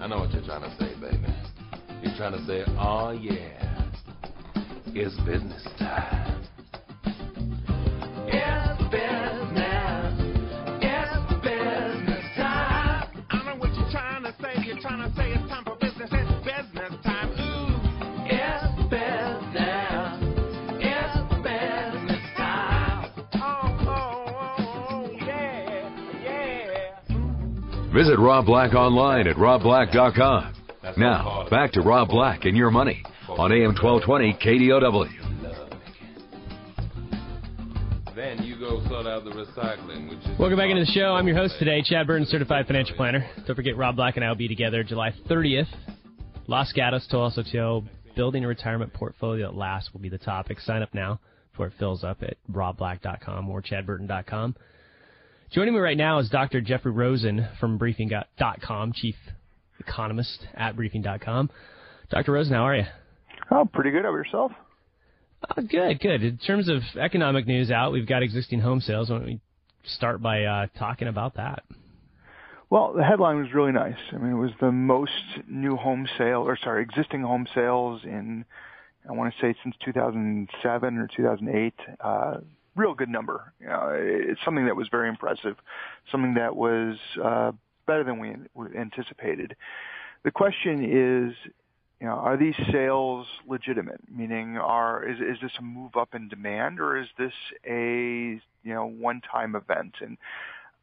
I know what you're trying to say, baby. You're trying to say, oh yeah, it's business time. It's Visit Rob Black online at robblack.com. Now, back to Rob Black and your money on AM 1220 KDOW. Then you go sort out the recycling, which is Welcome back into the show. I'm your host today, Chad Burton, certified financial planner. Don't forget, Rob Black and I will be together July 30th. Los Gatos to also Sotil, building a retirement portfolio at last will be the topic. Sign up now before it fills up at robblack.com or chadburton.com. Joining me right now is Dr. Jeffrey Rosen from briefing.com, chief economist at briefing.com. Dr. Rosen, how are you? Oh, pretty good. Over yourself? Oh, good, good. In terms of economic news out, we've got existing home sales. Why don't we start by uh, talking about that? Well, the headline was really nice. I mean, it was the most new home sale, or sorry, existing home sales in, I want to say since 2007 or 2008. Uh, real good number. Know, it's something that was very impressive, something that was uh, better than we anticipated. The question is, you know, are these sales legitimate? Meaning, are is is this a move up in demand, or is this a you know one-time event? And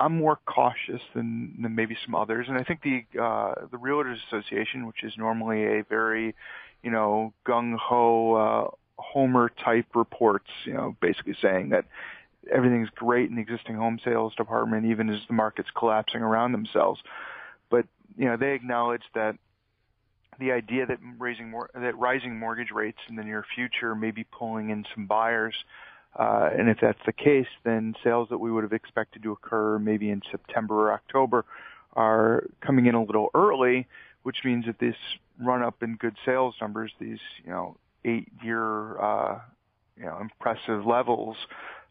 I'm more cautious than, than maybe some others, and I think the uh, the Realtors Association, which is normally a very, you know, gung ho uh, Homer type reports, you know, basically saying that everything's great in the existing home sales department, even as the market's collapsing around themselves. But you know, they acknowledge that the idea that raising more that rising mortgage rates in the near future may be pulling in some buyers. Uh, and if that's the case, then sales that we would have expected to occur maybe in September or October are coming in a little early, which means that this run up in good sales numbers, these you know eight year uh, you know impressive levels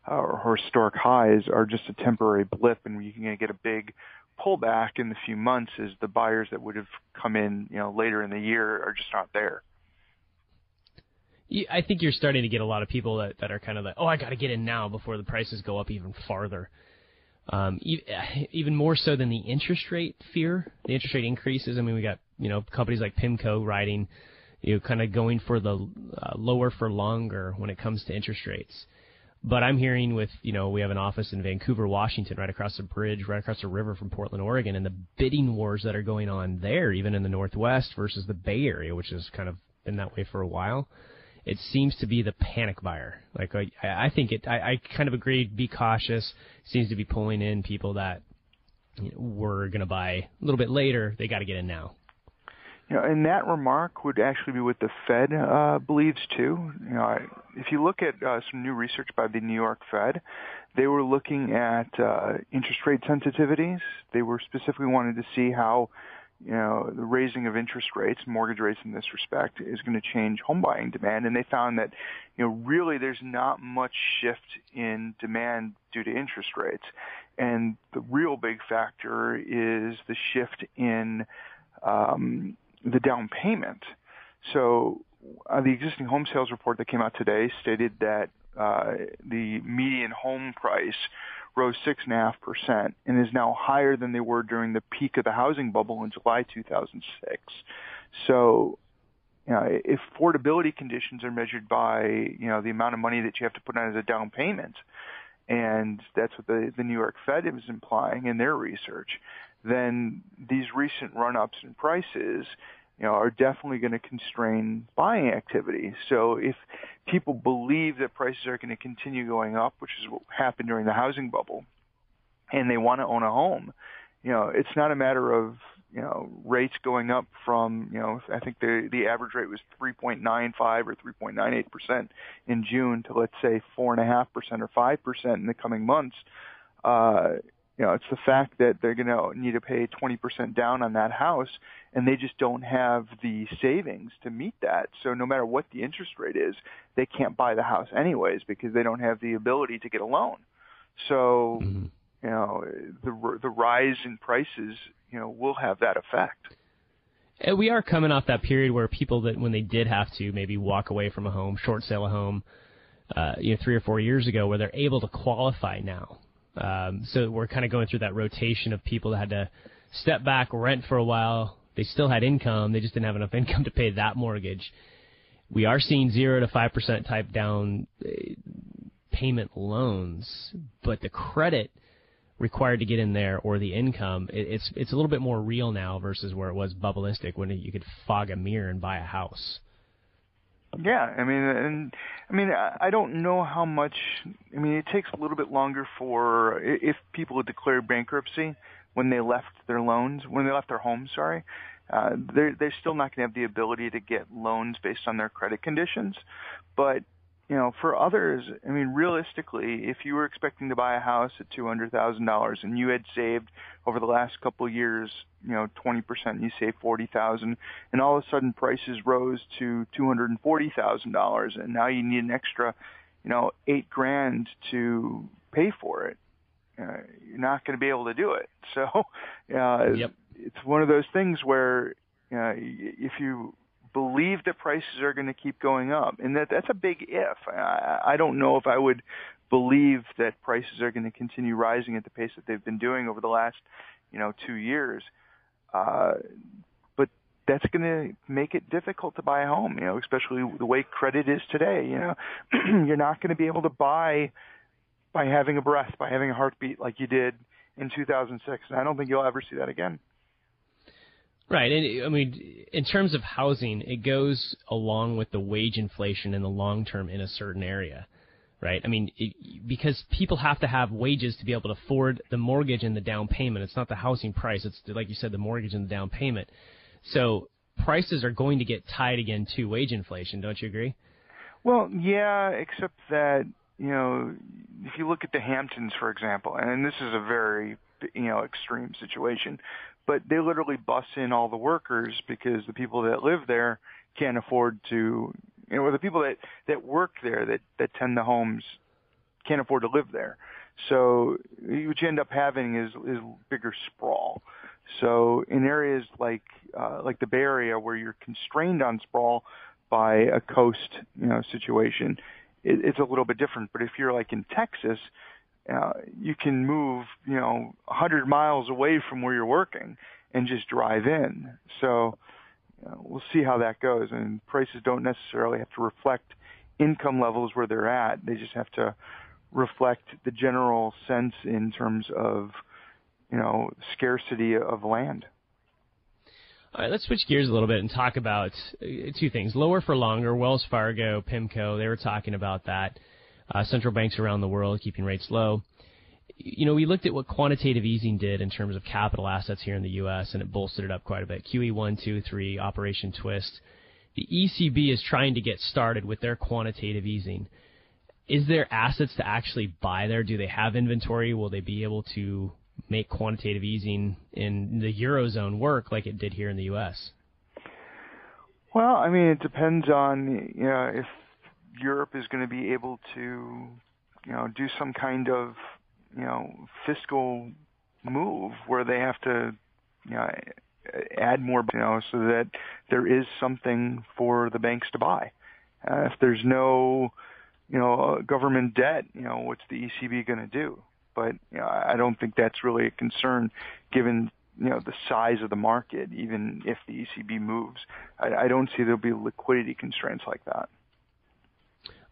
uh, or historic highs, are just a temporary blip, and you're going to get a big pullback in the few months as the buyers that would have come in, you know, later in the year are just not there. I think you're starting to get a lot of people that, that are kind of like, oh, I got to get in now before the prices go up even farther. Um, even more so than the interest rate fear, the interest rate increases. I mean, we got you know companies like Pimco writing, you know, kind of going for the uh, lower for longer when it comes to interest rates. But I'm hearing with, you know, we have an office in Vancouver, Washington, right across the bridge, right across the river from Portland, Oregon, and the bidding wars that are going on there, even in the Northwest versus the Bay Area, which has kind of been that way for a while. It seems to be the panic buyer. Like I, I think it. I, I kind of agree. Be cautious. seems to be pulling in people that you know, were going to buy a little bit later. They got to get in now. You know, and that remark would actually be what the Fed uh, believes too. You know, if you look at uh, some new research by the New York Fed, they were looking at uh, interest rate sensitivities. They were specifically wanting to see how, you know, the raising of interest rates, mortgage rates in this respect, is going to change home buying demand. And they found that, you know, really there's not much shift in demand due to interest rates. And the real big factor is the shift in um, the down payment. So uh, the existing home sales report that came out today stated that uh, the median home price rose six and a half percent and is now higher than they were during the peak of the housing bubble in July 2006. So, you know, if affordability conditions are measured by you know the amount of money that you have to put on as a down payment, and that's what the the New York Fed is implying in their research, then these recent run-ups in prices you know, are definitely going to constrain buying activity. So if people believe that prices are going to continue going up, which is what happened during the housing bubble, and they want to own a home, you know, it's not a matter of you know rates going up from you know I think the the average rate was 3.95 or 3.98 percent in June to let's say four and a half percent or five percent in the coming months. Uh, you know, it's the fact that they're going to need to pay 20% down on that house, and they just don't have the savings to meet that. So no matter what the interest rate is, they can't buy the house anyways because they don't have the ability to get a loan. So, mm-hmm. You know, the the rise in prices, you know, will have that effect. And we are coming off that period where people that when they did have to maybe walk away from a home, short sale a home, uh, you know, three or four years ago, where they're able to qualify now um, so we're kind of going through that rotation of people that had to step back, rent for a while. They still had income, they just didn't have enough income to pay that mortgage. We are seeing zero to five percent type down uh, payment loans, but the credit required to get in there or the income, it, it's it's a little bit more real now versus where it was bubbleistic when you could fog a mirror and buy a house. Yeah, I mean, and I mean, I don't know how much. I mean, it takes a little bit longer for if people had declared bankruptcy when they left their loans, when they left their homes. Sorry, uh, they're they're still not going to have the ability to get loans based on their credit conditions. But you know, for others, I mean, realistically, if you were expecting to buy a house at two hundred thousand dollars and you had saved over the last couple of years, you know, twenty percent, you save forty thousand, and all of a sudden prices rose to two hundred and forty thousand dollars, and now you need an extra, you know, eight grand to pay for it. Uh, you're not going to be able to do it. So, uh, yep. it's one of those things where uh, if you believe that prices are going to keep going up, and that that's a big if. I, I don't know if I would believe that prices are going to continue rising at the pace that they've been doing over the last, you know, two years. Uh, but that's going to make it difficult to buy a home, you know, especially the way credit is today. You know, you're not going to be able to buy by having a breath, by having a heartbeat like you did in 2006. And I don't think you'll ever see that again. Right, and I mean, in terms of housing, it goes along with the wage inflation in the long term in a certain area, right? I mean, it, because people have to have wages to be able to afford the mortgage and the down payment. It's not the housing price; it's like you said, the mortgage and the down payment. So prices are going to get tied again to wage inflation. Don't you agree? Well, yeah, except that you know, if you look at the Hamptons, for example, and this is a very you know extreme situation but they literally bus in all the workers because the people that live there can't afford to you know, or the people that that work there that that tend the homes can't afford to live there. So what you end up having is is bigger sprawl. So in areas like uh, like the Bay Area where you're constrained on sprawl by a coast you know situation, it, it's a little bit different. But if you're like in Texas, uh, you can move, you know, 100 miles away from where you're working and just drive in. So uh, we'll see how that goes. And prices don't necessarily have to reflect income levels where they're at. They just have to reflect the general sense in terms of, you know, scarcity of land. All right, let's switch gears a little bit and talk about uh, two things. Lower for longer, Wells Fargo, PIMCO, they were talking about that uh, central banks around the world keeping rates low. You know, we looked at what quantitative easing did in terms of capital assets here in the U.S., and it bolstered it up quite a bit. QE 1, 2, 3, Operation Twist. The ECB is trying to get started with their quantitative easing. Is there assets to actually buy there? Do they have inventory? Will they be able to make quantitative easing in the Eurozone work like it did here in the U.S.? Well, I mean, it depends on you know if Europe is going to be able to, you know, do some kind of, you know, fiscal move where they have to, you know, add more, you know, so that there is something for the banks to buy. Uh, if there's no, you know, government debt, you know, what's the ECB going to do? But you know, I don't think that's really a concern, given you know the size of the market. Even if the ECB moves, I, I don't see there'll be liquidity constraints like that.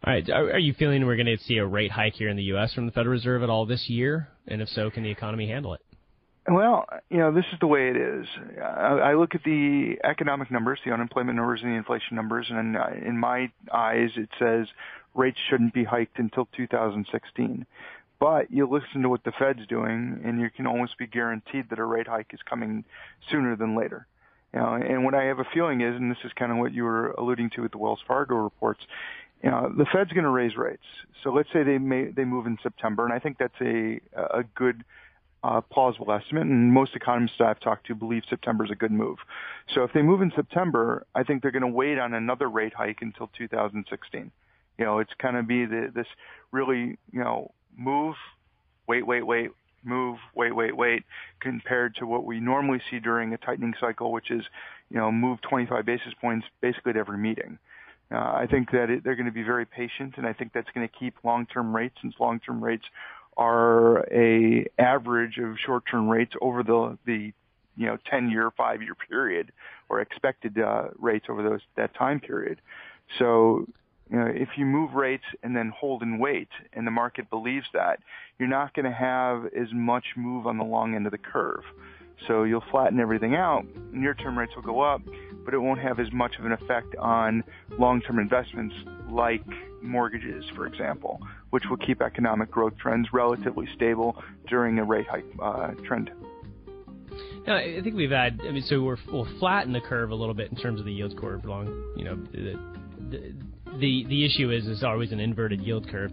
All right. Are, you feeling we're going to see a rate hike here in the U.S. from the Federal Reserve at all this year? And if so, can the economy handle it? Well, you know, this is the way it is. I, I look at the economic numbers, the unemployment numbers, and the inflation numbers, and uh, in my eyes, it says rates shouldn't be hiked until 2016. But you listen to what the Fed's doing, and you can almost be guaranteed that a rate hike is coming sooner than later. You know, and what I have a feeling is, and this is kind of what you were alluding to with the Wells Fargo reports, you know, the Fed's going to raise rates. So let's say they may they move in September, and I think that's a a good uh, plausible estimate, and most economists I've talked to believe September is a good move. So if they move in September, I think they're going to wait on another rate hike until 2016. You know, it's kind of be the, this really, you know, move, wait, wait, wait, move, wait, wait, wait, compared to what we normally see during a tightening cycle, which is, you know, move 25 basis points basically at every meeting. Uh, I think that it, they're going to be very patient, and I think that's going to keep long-term rates, since long-term rates are a average of short-term rates over the the you know 10-year, five-year period, or expected uh, rates over those that time period. So you know, if you move rates and then hold and wait, and the market believes that, you're not going to have as much move on the long end of the curve. So you'll flatten everything out. Near-term rates will go up, but it won't have as much of an effect on long-term investments like mortgages, for example, which will keep economic growth trends relatively stable during a rate hike uh, trend. No, I think we've had. I mean, so we're, we'll flatten the curve a little bit in terms of the yield curve. Long, you know, the the the, the issue is is always an inverted yield curve.